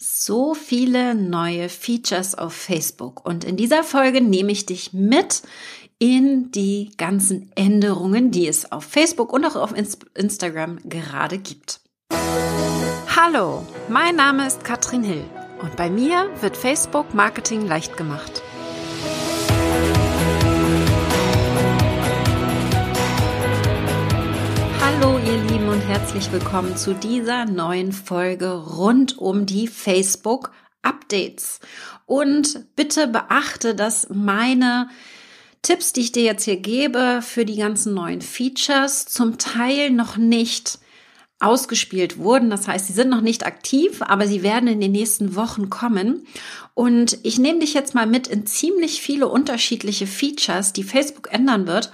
so viele neue Features auf Facebook und in dieser Folge nehme ich dich mit in die ganzen Änderungen, die es auf Facebook und auch auf Instagram gerade gibt. Hallo, mein Name ist Katrin Hill und bei mir wird Facebook Marketing leicht gemacht. Hallo ihr Lieben und herzlich willkommen zu dieser neuen Folge rund um die Facebook Updates. Und bitte beachte, dass meine Tipps, die ich dir jetzt hier gebe für die ganzen neuen Features, zum Teil noch nicht ausgespielt wurden. Das heißt, sie sind noch nicht aktiv, aber sie werden in den nächsten Wochen kommen. Und ich nehme dich jetzt mal mit in ziemlich viele unterschiedliche Features, die Facebook ändern wird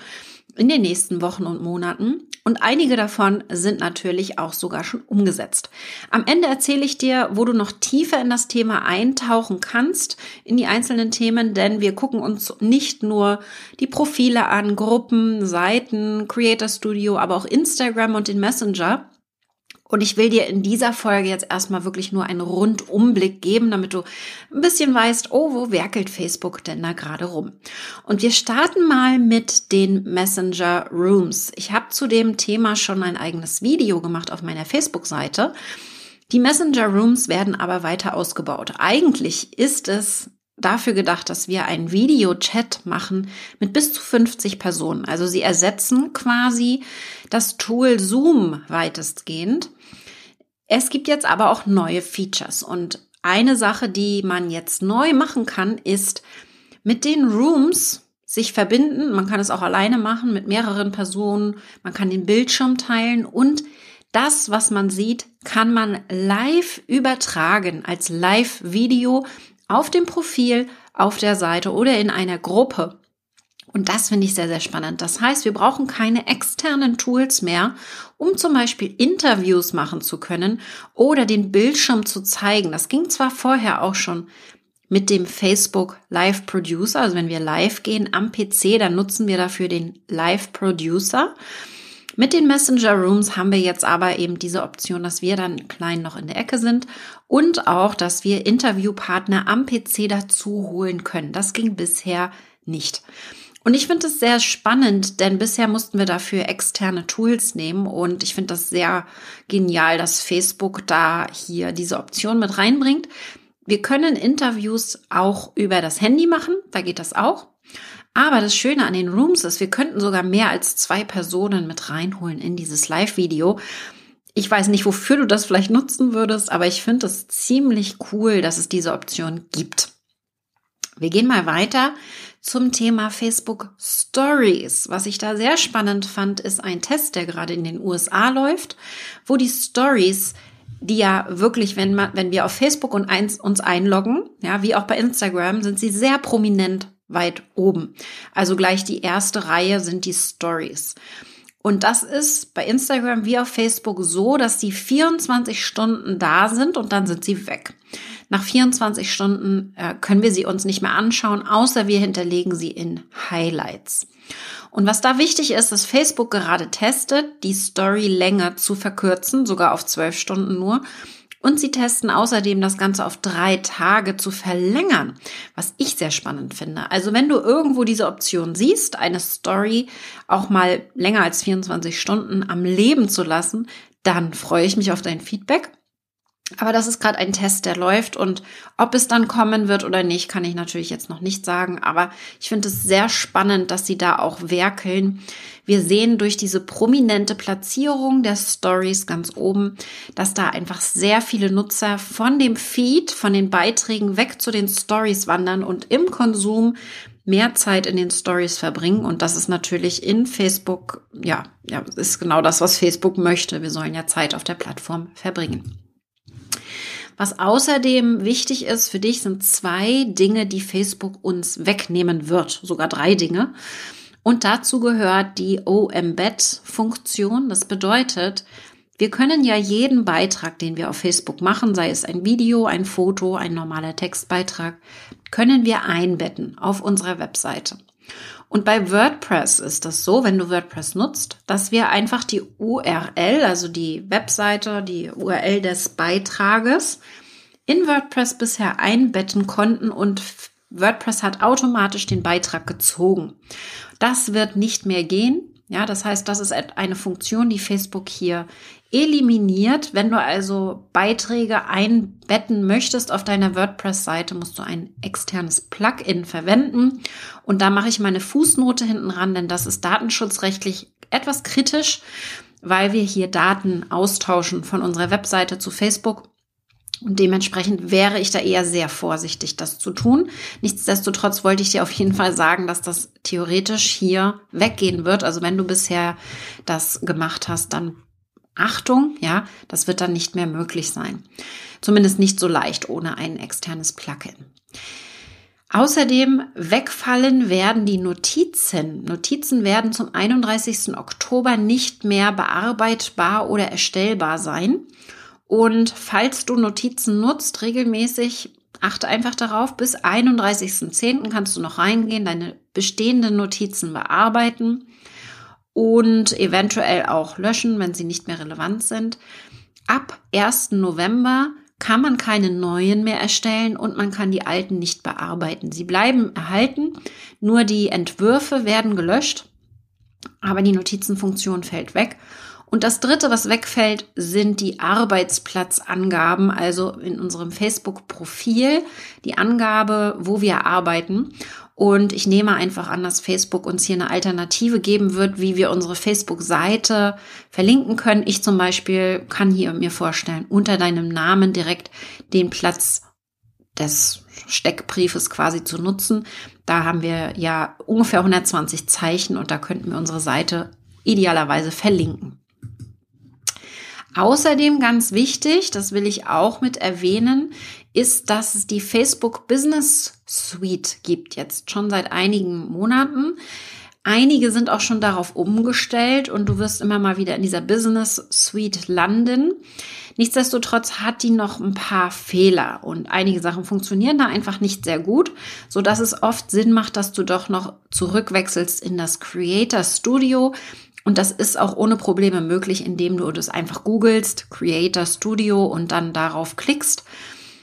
in den nächsten Wochen und Monaten. Und einige davon sind natürlich auch sogar schon umgesetzt. Am Ende erzähle ich dir, wo du noch tiefer in das Thema eintauchen kannst, in die einzelnen Themen, denn wir gucken uns nicht nur die Profile an, Gruppen, Seiten, Creator Studio, aber auch Instagram und den Messenger. Und ich will dir in dieser Folge jetzt erstmal wirklich nur einen Rundumblick geben, damit du ein bisschen weißt, oh, wo werkelt Facebook denn da gerade rum? Und wir starten mal mit den Messenger Rooms. Ich habe zu dem Thema schon ein eigenes Video gemacht auf meiner Facebook-Seite. Die Messenger Rooms werden aber weiter ausgebaut. Eigentlich ist es dafür gedacht, dass wir einen Videochat machen mit bis zu 50 Personen. Also sie ersetzen quasi das Tool Zoom weitestgehend. Es gibt jetzt aber auch neue Features und eine Sache, die man jetzt neu machen kann, ist mit den Rooms sich verbinden. Man kann es auch alleine machen mit mehreren Personen. Man kann den Bildschirm teilen und das, was man sieht, kann man live übertragen als Live-Video auf dem Profil, auf der Seite oder in einer Gruppe. Und das finde ich sehr, sehr spannend. Das heißt, wir brauchen keine externen Tools mehr, um zum Beispiel Interviews machen zu können oder den Bildschirm zu zeigen. Das ging zwar vorher auch schon mit dem Facebook Live Producer. Also wenn wir live gehen am PC, dann nutzen wir dafür den Live Producer. Mit den Messenger Rooms haben wir jetzt aber eben diese Option, dass wir dann klein noch in der Ecke sind und auch, dass wir Interviewpartner am PC dazu holen können. Das ging bisher nicht. Und ich finde es sehr spannend, denn bisher mussten wir dafür externe Tools nehmen und ich finde das sehr genial, dass Facebook da hier diese Option mit reinbringt. Wir können Interviews auch über das Handy machen, da geht das auch. Aber das Schöne an den Rooms ist, wir könnten sogar mehr als zwei Personen mit reinholen in dieses Live-Video. Ich weiß nicht, wofür du das vielleicht nutzen würdest, aber ich finde es ziemlich cool, dass es diese Option gibt. Wir gehen mal weiter zum Thema Facebook Stories. Was ich da sehr spannend fand, ist ein Test, der gerade in den USA läuft, wo die Stories die ja wirklich, wenn man, wenn wir auf Facebook und eins, uns einloggen, ja, wie auch bei Instagram, sind sie sehr prominent weit oben. Also gleich die erste Reihe sind die Stories. Und das ist bei Instagram wie auf Facebook so, dass die 24 Stunden da sind und dann sind sie weg. Nach 24 Stunden äh, können wir sie uns nicht mehr anschauen, außer wir hinterlegen sie in Highlights. Und was da wichtig ist, dass Facebook gerade testet, die Storylänge zu verkürzen, sogar auf 12 Stunden nur und sie testen außerdem das Ganze auf drei Tage zu verlängern, was ich sehr spannend finde. Also wenn du irgendwo diese Option siehst, eine Story auch mal länger als 24 Stunden am Leben zu lassen, dann freue ich mich auf dein Feedback. Aber das ist gerade ein Test, der läuft und ob es dann kommen wird oder nicht, kann ich natürlich jetzt noch nicht sagen. Aber ich finde es sehr spannend, dass sie da auch werkeln. Wir sehen durch diese prominente Platzierung der Stories ganz oben, dass da einfach sehr viele Nutzer von dem Feed, von den Beiträgen weg zu den Stories wandern und im Konsum mehr Zeit in den Stories verbringen. Und das ist natürlich in Facebook, ja, ja, ist genau das, was Facebook möchte. Wir sollen ja Zeit auf der Plattform verbringen. Was außerdem wichtig ist für dich, sind zwei Dinge, die Facebook uns wegnehmen wird. Sogar drei Dinge. Und dazu gehört die O-Embed-Funktion. Das bedeutet, wir können ja jeden Beitrag, den wir auf Facebook machen, sei es ein Video, ein Foto, ein normaler Textbeitrag, können wir einbetten auf unserer Webseite. Und bei WordPress ist das so, wenn du WordPress nutzt, dass wir einfach die URL, also die Webseite, die URL des Beitrages, in WordPress bisher einbetten konnten und WordPress hat automatisch den Beitrag gezogen. Das wird nicht mehr gehen. Ja, das heißt, das ist eine Funktion, die Facebook hier eliminiert. Wenn du also Beiträge einbetten möchtest auf deiner WordPress-Seite, musst du ein externes Plugin verwenden. Und da mache ich meine Fußnote hinten ran, denn das ist datenschutzrechtlich etwas kritisch, weil wir hier Daten austauschen von unserer Webseite zu Facebook. Und dementsprechend wäre ich da eher sehr vorsichtig, das zu tun. Nichtsdestotrotz wollte ich dir auf jeden Fall sagen, dass das theoretisch hier weggehen wird. Also wenn du bisher das gemacht hast, dann Achtung, ja, das wird dann nicht mehr möglich sein. Zumindest nicht so leicht ohne ein externes Plugin. Außerdem wegfallen werden die Notizen. Notizen werden zum 31. Oktober nicht mehr bearbeitbar oder erstellbar sein. Und falls du Notizen nutzt, regelmäßig, achte einfach darauf, bis 31.10. kannst du noch reingehen, deine bestehenden Notizen bearbeiten und eventuell auch löschen, wenn sie nicht mehr relevant sind. Ab 1. November kann man keine neuen mehr erstellen und man kann die alten nicht bearbeiten. Sie bleiben erhalten, nur die Entwürfe werden gelöscht, aber die Notizenfunktion fällt weg. Und das dritte, was wegfällt, sind die Arbeitsplatzangaben, also in unserem Facebook-Profil, die Angabe, wo wir arbeiten. Und ich nehme einfach an, dass Facebook uns hier eine Alternative geben wird, wie wir unsere Facebook-Seite verlinken können. Ich zum Beispiel kann hier mir vorstellen, unter deinem Namen direkt den Platz des Steckbriefes quasi zu nutzen. Da haben wir ja ungefähr 120 Zeichen und da könnten wir unsere Seite idealerweise verlinken. Außerdem ganz wichtig, das will ich auch mit erwähnen, ist, dass es die Facebook Business Suite gibt, jetzt schon seit einigen Monaten. Einige sind auch schon darauf umgestellt und du wirst immer mal wieder in dieser Business Suite landen. Nichtsdestotrotz hat die noch ein paar Fehler und einige Sachen funktionieren da einfach nicht sehr gut, so dass es oft Sinn macht, dass du doch noch zurückwechselst in das Creator Studio. Und das ist auch ohne Probleme möglich, indem du das einfach googelst, Creator Studio und dann darauf klickst.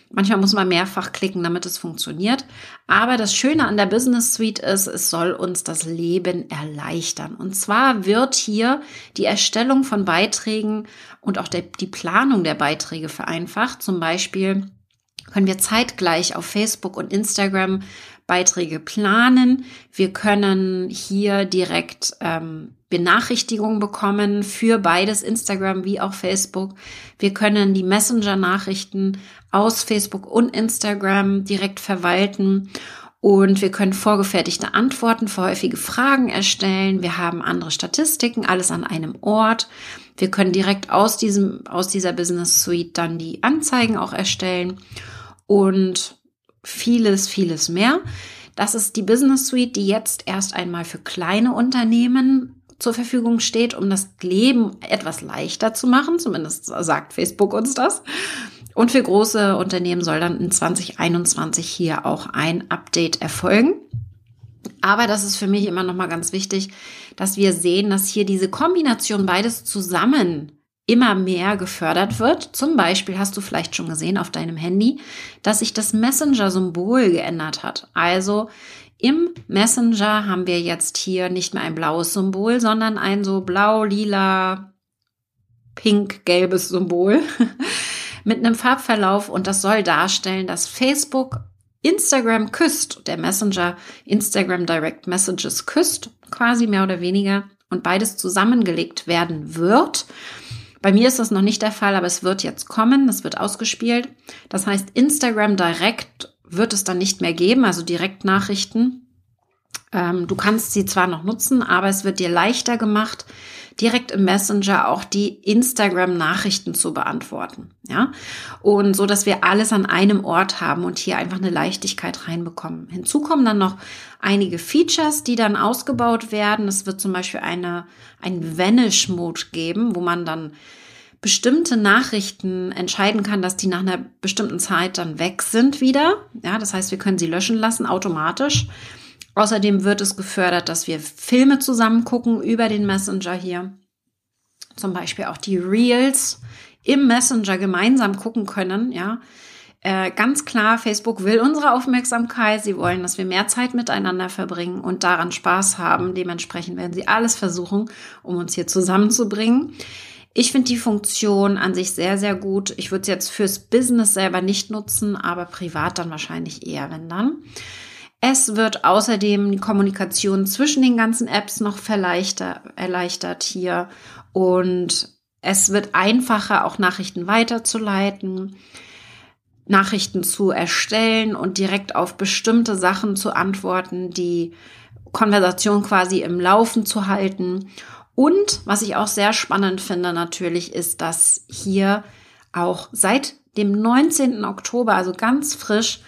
Manchmal muss man mehrfach klicken, damit es funktioniert. Aber das Schöne an der Business Suite ist, es soll uns das Leben erleichtern. Und zwar wird hier die Erstellung von Beiträgen und auch der, die Planung der Beiträge vereinfacht. Zum Beispiel können wir zeitgleich auf Facebook und Instagram Beiträge planen. Wir können hier direkt ähm, Benachrichtigungen bekommen für beides Instagram wie auch Facebook. Wir können die Messenger-Nachrichten aus Facebook und Instagram direkt verwalten und wir können vorgefertigte Antworten für häufige Fragen erstellen. Wir haben andere Statistiken, alles an einem Ort. Wir können direkt aus diesem, aus dieser Business Suite dann die Anzeigen auch erstellen und vieles, vieles mehr. Das ist die Business Suite, die jetzt erst einmal für kleine Unternehmen zur Verfügung steht, um das Leben etwas leichter zu machen. Zumindest sagt Facebook uns das. Und für große Unternehmen soll dann in 2021 hier auch ein Update erfolgen. Aber das ist für mich immer noch mal ganz wichtig, dass wir sehen, dass hier diese Kombination beides zusammen immer mehr gefördert wird. Zum Beispiel hast du vielleicht schon gesehen auf deinem Handy, dass sich das Messenger-Symbol geändert hat. Also im Messenger haben wir jetzt hier nicht mehr ein blaues Symbol, sondern ein so blau, lila, pink, gelbes Symbol mit einem Farbverlauf und das soll darstellen, dass Facebook Instagram küsst, der Messenger Instagram Direct Messages küsst, quasi mehr oder weniger und beides zusammengelegt werden wird. Bei mir ist das noch nicht der Fall, aber es wird jetzt kommen, es wird ausgespielt. Das heißt, Instagram Direct wird es dann nicht mehr geben, also Direktnachrichten. Ähm, du kannst sie zwar noch nutzen, aber es wird dir leichter gemacht, direkt im Messenger auch die Instagram-Nachrichten zu beantworten. Ja, und so, dass wir alles an einem Ort haben und hier einfach eine Leichtigkeit reinbekommen. Hinzu kommen dann noch einige Features, die dann ausgebaut werden. Es wird zum Beispiel eine, ein Vanish-Mode geben, wo man dann bestimmte Nachrichten entscheiden kann, dass die nach einer bestimmten Zeit dann weg sind wieder. Ja, das heißt, wir können sie löschen lassen automatisch. Außerdem wird es gefördert, dass wir Filme zusammen gucken über den Messenger hier. Zum Beispiel auch die Reels im Messenger gemeinsam gucken können, ja. äh, ganz klar, Facebook will unsere Aufmerksamkeit. Sie wollen, dass wir mehr Zeit miteinander verbringen und daran Spaß haben. Dementsprechend werden sie alles versuchen, um uns hier zusammenzubringen. Ich finde die Funktion an sich sehr, sehr gut. Ich würde es jetzt fürs Business selber nicht nutzen, aber privat dann wahrscheinlich eher, wenn dann. Es wird außerdem die Kommunikation zwischen den ganzen Apps noch erleichtert hier und es wird einfacher, auch Nachrichten weiterzuleiten, Nachrichten zu erstellen und direkt auf bestimmte Sachen zu antworten, die Konversation quasi im Laufen zu halten und was ich auch sehr spannend finde natürlich, ist, dass hier auch seit dem 19. Oktober, also ganz frisch,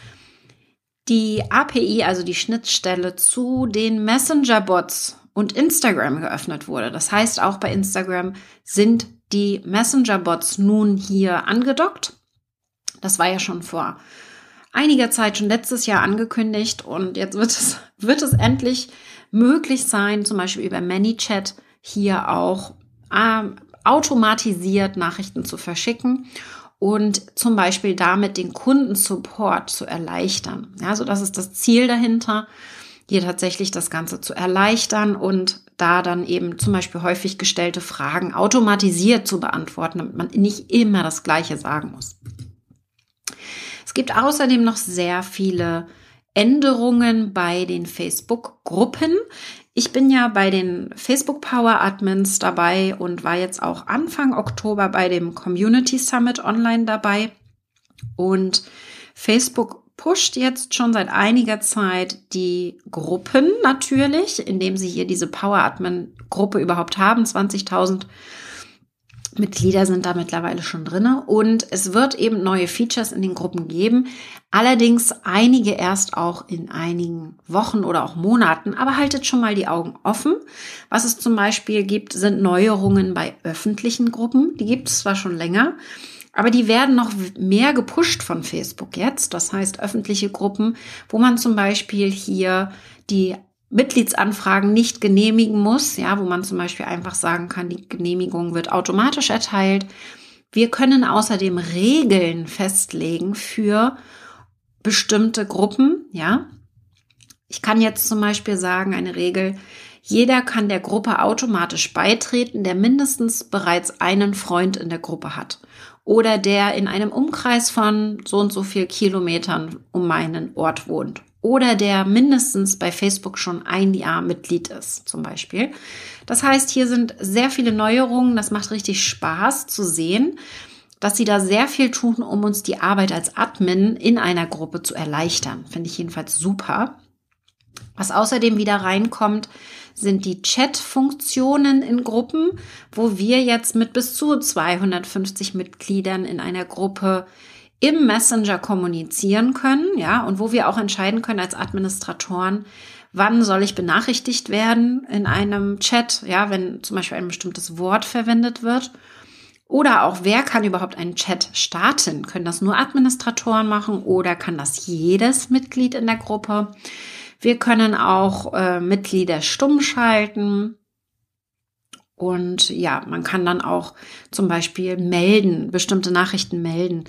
die API, also die Schnittstelle zu den Messenger-Bots und Instagram geöffnet wurde. Das heißt, auch bei Instagram sind die Messenger-Bots nun hier angedockt. Das war ja schon vor einiger Zeit, schon letztes Jahr angekündigt und jetzt wird es, wird es endlich möglich sein, zum Beispiel über ManyChat hier auch ähm, automatisiert Nachrichten zu verschicken und zum Beispiel damit den Kundensupport zu erleichtern. Ja, so das ist das Ziel dahinter, hier tatsächlich das Ganze zu erleichtern und da dann eben zum Beispiel häufig gestellte Fragen automatisiert zu beantworten, damit man nicht immer das Gleiche sagen muss. Es gibt außerdem noch sehr viele Änderungen bei den Facebook-Gruppen. Ich bin ja bei den Facebook Power Admins dabei und war jetzt auch Anfang Oktober bei dem Community Summit online dabei. Und Facebook pusht jetzt schon seit einiger Zeit die Gruppen natürlich, indem sie hier diese Power Admin Gruppe überhaupt haben. 20.000 Mitglieder sind da mittlerweile schon drinne und es wird eben neue Features in den Gruppen geben. Allerdings einige erst auch in einigen Wochen oder auch Monaten. Aber haltet schon mal die Augen offen. Was es zum Beispiel gibt, sind Neuerungen bei öffentlichen Gruppen. Die gibt es zwar schon länger, aber die werden noch mehr gepusht von Facebook jetzt. Das heißt öffentliche Gruppen, wo man zum Beispiel hier die Mitgliedsanfragen nicht genehmigen muss, ja, wo man zum Beispiel einfach sagen kann, die Genehmigung wird automatisch erteilt. Wir können außerdem Regeln festlegen für bestimmte Gruppen, ja. Ich kann jetzt zum Beispiel sagen, eine Regel, jeder kann der Gruppe automatisch beitreten, der mindestens bereits einen Freund in der Gruppe hat oder der in einem Umkreis von so und so viel Kilometern um meinen Ort wohnt oder der mindestens bei Facebook schon ein Jahr Mitglied ist, zum Beispiel. Das heißt, hier sind sehr viele Neuerungen. Das macht richtig Spaß zu sehen, dass sie da sehr viel tun, um uns die Arbeit als Admin in einer Gruppe zu erleichtern. Finde ich jedenfalls super. Was außerdem wieder reinkommt, sind die Chat-Funktionen in Gruppen, wo wir jetzt mit bis zu 250 Mitgliedern in einer Gruppe im Messenger kommunizieren können, ja, und wo wir auch entscheiden können als Administratoren, wann soll ich benachrichtigt werden in einem Chat, ja, wenn zum Beispiel ein bestimmtes Wort verwendet wird. Oder auch, wer kann überhaupt einen Chat starten? Können das nur Administratoren machen oder kann das jedes Mitglied in der Gruppe? Wir können auch äh, Mitglieder stumm schalten. Und ja, man kann dann auch zum Beispiel melden, bestimmte Nachrichten melden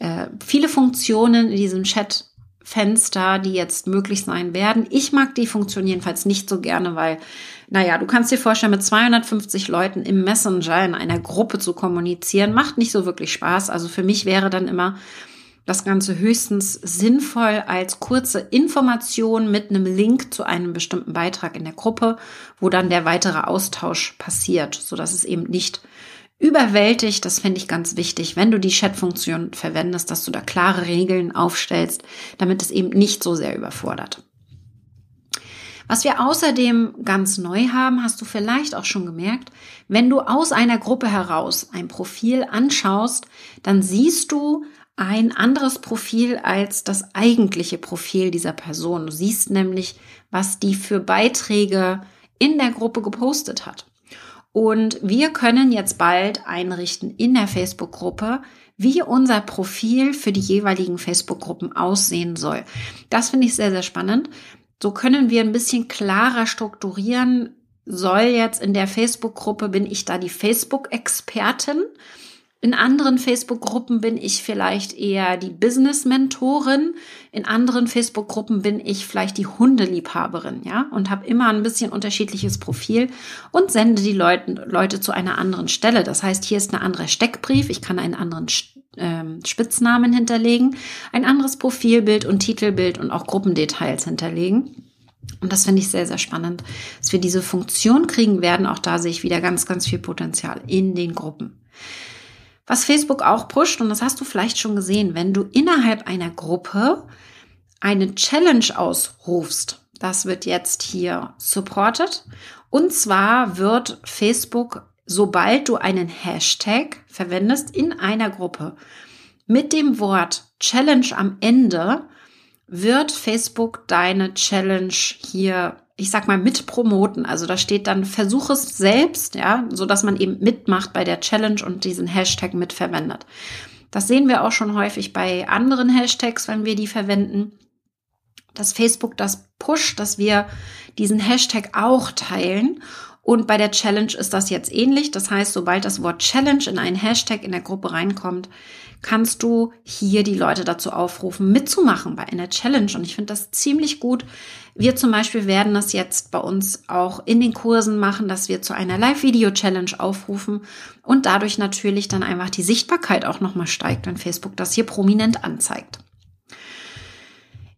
äh, viele Funktionen in diesem Chat-Fenster, die jetzt möglich sein werden. Ich mag die Funktion jedenfalls nicht so gerne, weil, naja, du kannst dir vorstellen, mit 250 Leuten im Messenger in einer Gruppe zu kommunizieren, macht nicht so wirklich Spaß. Also für mich wäre dann immer das Ganze höchstens sinnvoll als kurze Information mit einem Link zu einem bestimmten Beitrag in der Gruppe, wo dann der weitere Austausch passiert, so dass es eben nicht überwältigt. Das finde ich ganz wichtig, wenn du die Chat-Funktion verwendest, dass du da klare Regeln aufstellst, damit es eben nicht so sehr überfordert. Was wir außerdem ganz neu haben, hast du vielleicht auch schon gemerkt, wenn du aus einer Gruppe heraus ein Profil anschaust, dann siehst du ein anderes Profil als das eigentliche Profil dieser Person. Du siehst nämlich, was die für Beiträge in der Gruppe gepostet hat. Und wir können jetzt bald einrichten in der Facebook-Gruppe, wie unser Profil für die jeweiligen Facebook-Gruppen aussehen soll. Das finde ich sehr, sehr spannend. So können wir ein bisschen klarer strukturieren, soll jetzt in der Facebook-Gruppe, bin ich da die Facebook-Expertin In anderen Facebook-Gruppen bin ich vielleicht eher die Business-Mentorin. In anderen Facebook-Gruppen bin ich vielleicht die Hundeliebhaberin, ja, und habe immer ein bisschen unterschiedliches Profil und sende die Leute, Leute zu einer anderen Stelle. Das heißt, hier ist ein anderer Steckbrief. Ich kann einen anderen ähm, Spitznamen hinterlegen, ein anderes Profilbild und Titelbild und auch Gruppendetails hinterlegen. Und das finde ich sehr, sehr spannend, dass wir diese Funktion kriegen werden. Auch da sehe ich wieder ganz, ganz viel Potenzial in den Gruppen. Was Facebook auch pusht, und das hast du vielleicht schon gesehen, wenn du innerhalb einer Gruppe eine Challenge ausrufst, das wird jetzt hier supported. Und zwar wird Facebook, sobald du einen Hashtag verwendest in einer Gruppe mit dem Wort Challenge am Ende, wird Facebook deine Challenge hier ich sag mal, mit promoten. Also da steht dann, versuch es selbst, ja, so dass man eben mitmacht bei der Challenge und diesen Hashtag mitverwendet. Das sehen wir auch schon häufig bei anderen Hashtags, wenn wir die verwenden, dass Facebook das pusht, dass wir diesen Hashtag auch teilen. Und bei der Challenge ist das jetzt ähnlich. Das heißt, sobald das Wort Challenge in einen Hashtag in der Gruppe reinkommt, kannst du hier die Leute dazu aufrufen, mitzumachen bei einer Challenge. Und ich finde das ziemlich gut. Wir zum Beispiel werden das jetzt bei uns auch in den Kursen machen, dass wir zu einer Live-Video-Challenge aufrufen und dadurch natürlich dann einfach die Sichtbarkeit auch nochmal steigt, wenn Facebook das hier prominent anzeigt.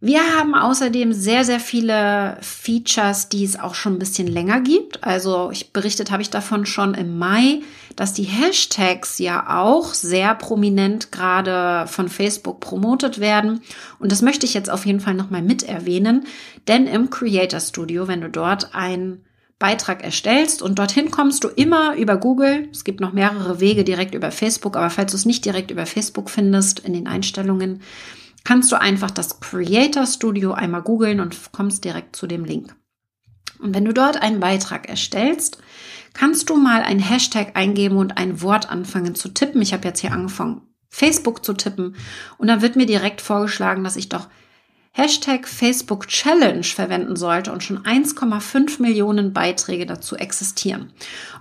Wir haben außerdem sehr, sehr viele Features, die es auch schon ein bisschen länger gibt. Also ich berichtet habe ich davon schon im Mai, dass die Hashtags ja auch sehr prominent gerade von Facebook promotet werden. Und das möchte ich jetzt auf jeden Fall nochmal mit erwähnen. Denn im Creator Studio, wenn du dort ein Beitrag erstellst und dorthin kommst du immer über Google. Es gibt noch mehrere Wege direkt über Facebook, aber falls du es nicht direkt über Facebook findest in den Einstellungen, kannst du einfach das Creator Studio einmal googeln und kommst direkt zu dem Link. Und wenn du dort einen Beitrag erstellst, kannst du mal ein Hashtag eingeben und ein Wort anfangen zu tippen. Ich habe jetzt hier angefangen, Facebook zu tippen und dann wird mir direkt vorgeschlagen, dass ich doch Hashtag Facebook Challenge verwenden sollte und schon 1,5 Millionen Beiträge dazu existieren.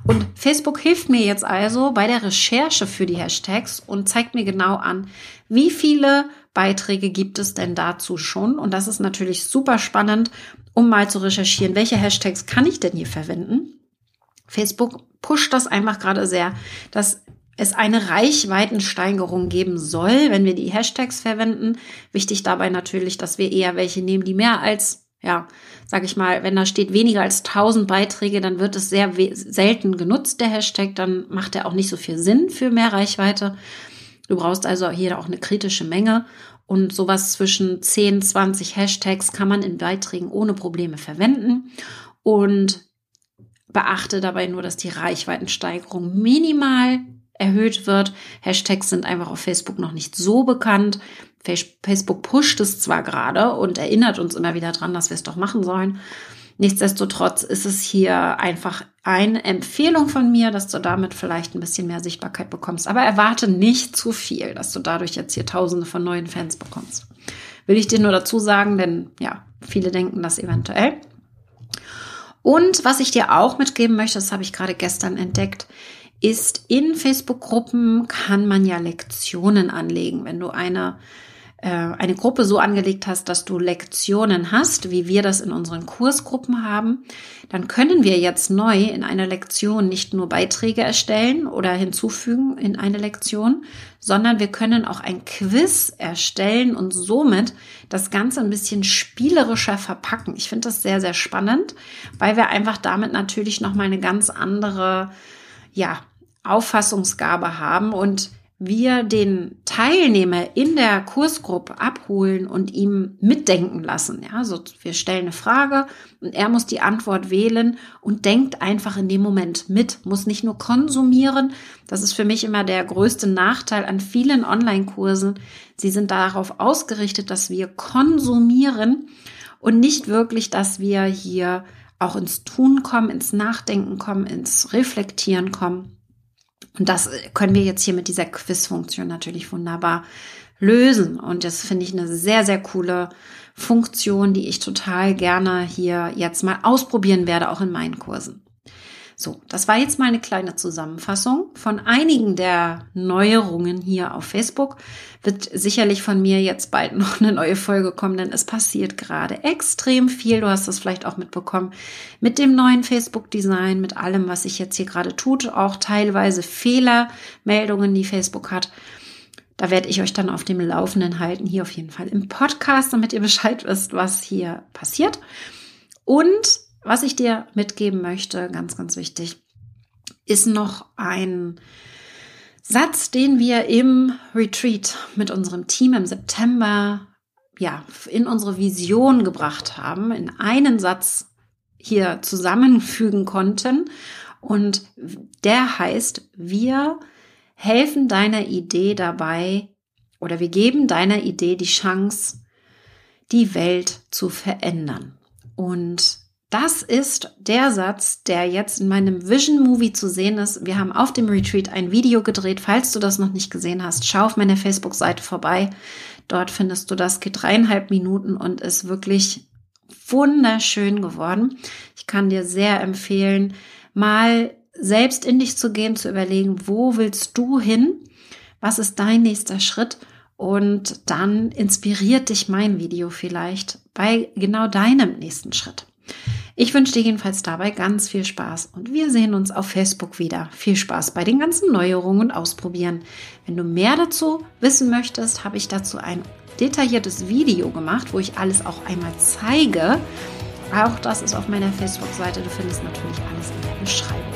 Und Facebook hilft mir jetzt also bei der Recherche für die Hashtags und zeigt mir genau an, wie viele Beiträge gibt es denn dazu schon? Und das ist natürlich super spannend, um mal zu recherchieren, welche Hashtags kann ich denn hier verwenden? Facebook pusht das einfach gerade sehr, dass es eine Reichweitensteigerung geben soll, wenn wir die Hashtags verwenden. Wichtig dabei natürlich, dass wir eher welche nehmen, die mehr als ja, sag ich mal, wenn da steht weniger als 1000 Beiträge, dann wird es sehr selten genutzt, der Hashtag, dann macht er auch nicht so viel Sinn für mehr Reichweite. Du brauchst also hier auch eine kritische Menge und sowas zwischen 10, 20 Hashtags kann man in Beiträgen ohne Probleme verwenden und beachte dabei nur, dass die Reichweitensteigerung minimal erhöht wird. Hashtags sind einfach auf Facebook noch nicht so bekannt. Facebook pusht es zwar gerade und erinnert uns immer wieder dran, dass wir es doch machen sollen. Nichtsdestotrotz ist es hier einfach eine Empfehlung von mir, dass du damit vielleicht ein bisschen mehr Sichtbarkeit bekommst. Aber erwarte nicht zu viel, dass du dadurch jetzt hier tausende von neuen Fans bekommst. Will ich dir nur dazu sagen, denn ja, viele denken das eventuell. Und was ich dir auch mitgeben möchte, das habe ich gerade gestern entdeckt, ist in Facebook-Gruppen kann man ja Lektionen anlegen. Wenn du eine eine Gruppe so angelegt hast, dass du Lektionen hast, wie wir das in unseren Kursgruppen haben, dann können wir jetzt neu in einer Lektion nicht nur Beiträge erstellen oder hinzufügen in eine Lektion, sondern wir können auch ein Quiz erstellen und somit das Ganze ein bisschen spielerischer verpacken. Ich finde das sehr, sehr spannend, weil wir einfach damit natürlich nochmal eine ganz andere, ja, Auffassungsgabe haben und wir den Teilnehmer in der Kursgruppe abholen und ihm mitdenken lassen. Ja, so wir stellen eine Frage und er muss die Antwort wählen und denkt einfach in dem Moment mit, muss nicht nur konsumieren. Das ist für mich immer der größte Nachteil an vielen Online-Kursen. Sie sind darauf ausgerichtet, dass wir konsumieren und nicht wirklich, dass wir hier auch ins Tun kommen, ins Nachdenken kommen, ins Reflektieren kommen. Und das können wir jetzt hier mit dieser Quiz-Funktion natürlich wunderbar lösen. Und das finde ich eine sehr, sehr coole Funktion, die ich total gerne hier jetzt mal ausprobieren werde, auch in meinen Kursen. So, das war jetzt mal eine kleine Zusammenfassung von einigen der Neuerungen hier auf Facebook. Wird sicherlich von mir jetzt bald noch eine neue Folge kommen, denn es passiert gerade extrem viel. Du hast das vielleicht auch mitbekommen mit dem neuen Facebook-Design, mit allem, was sich jetzt hier gerade tut, auch teilweise Fehlermeldungen, die Facebook hat. Da werde ich euch dann auf dem Laufenden halten, hier auf jeden Fall im Podcast, damit ihr Bescheid wisst, was hier passiert. Und was ich dir mitgeben möchte, ganz, ganz wichtig, ist noch ein Satz, den wir im Retreat mit unserem Team im September ja, in unsere Vision gebracht haben, in einen Satz hier zusammenfügen konnten. Und der heißt, wir helfen deiner Idee dabei oder wir geben deiner Idee die Chance, die Welt zu verändern. Und das ist der Satz, der jetzt in meinem Vision Movie zu sehen ist. Wir haben auf dem Retreat ein Video gedreht. Falls du das noch nicht gesehen hast, schau auf meiner Facebook-Seite vorbei. Dort findest du das. Geht dreieinhalb Minuten und ist wirklich wunderschön geworden. Ich kann dir sehr empfehlen, mal selbst in dich zu gehen, zu überlegen, wo willst du hin? Was ist dein nächster Schritt? Und dann inspiriert dich mein Video vielleicht bei genau deinem nächsten Schritt. Ich wünsche dir jedenfalls dabei ganz viel Spaß und wir sehen uns auf Facebook wieder. Viel Spaß bei den ganzen Neuerungen und Ausprobieren. Wenn du mehr dazu wissen möchtest, habe ich dazu ein detailliertes Video gemacht, wo ich alles auch einmal zeige. Auch das ist auf meiner Facebook-Seite. Du findest natürlich alles in der Beschreibung.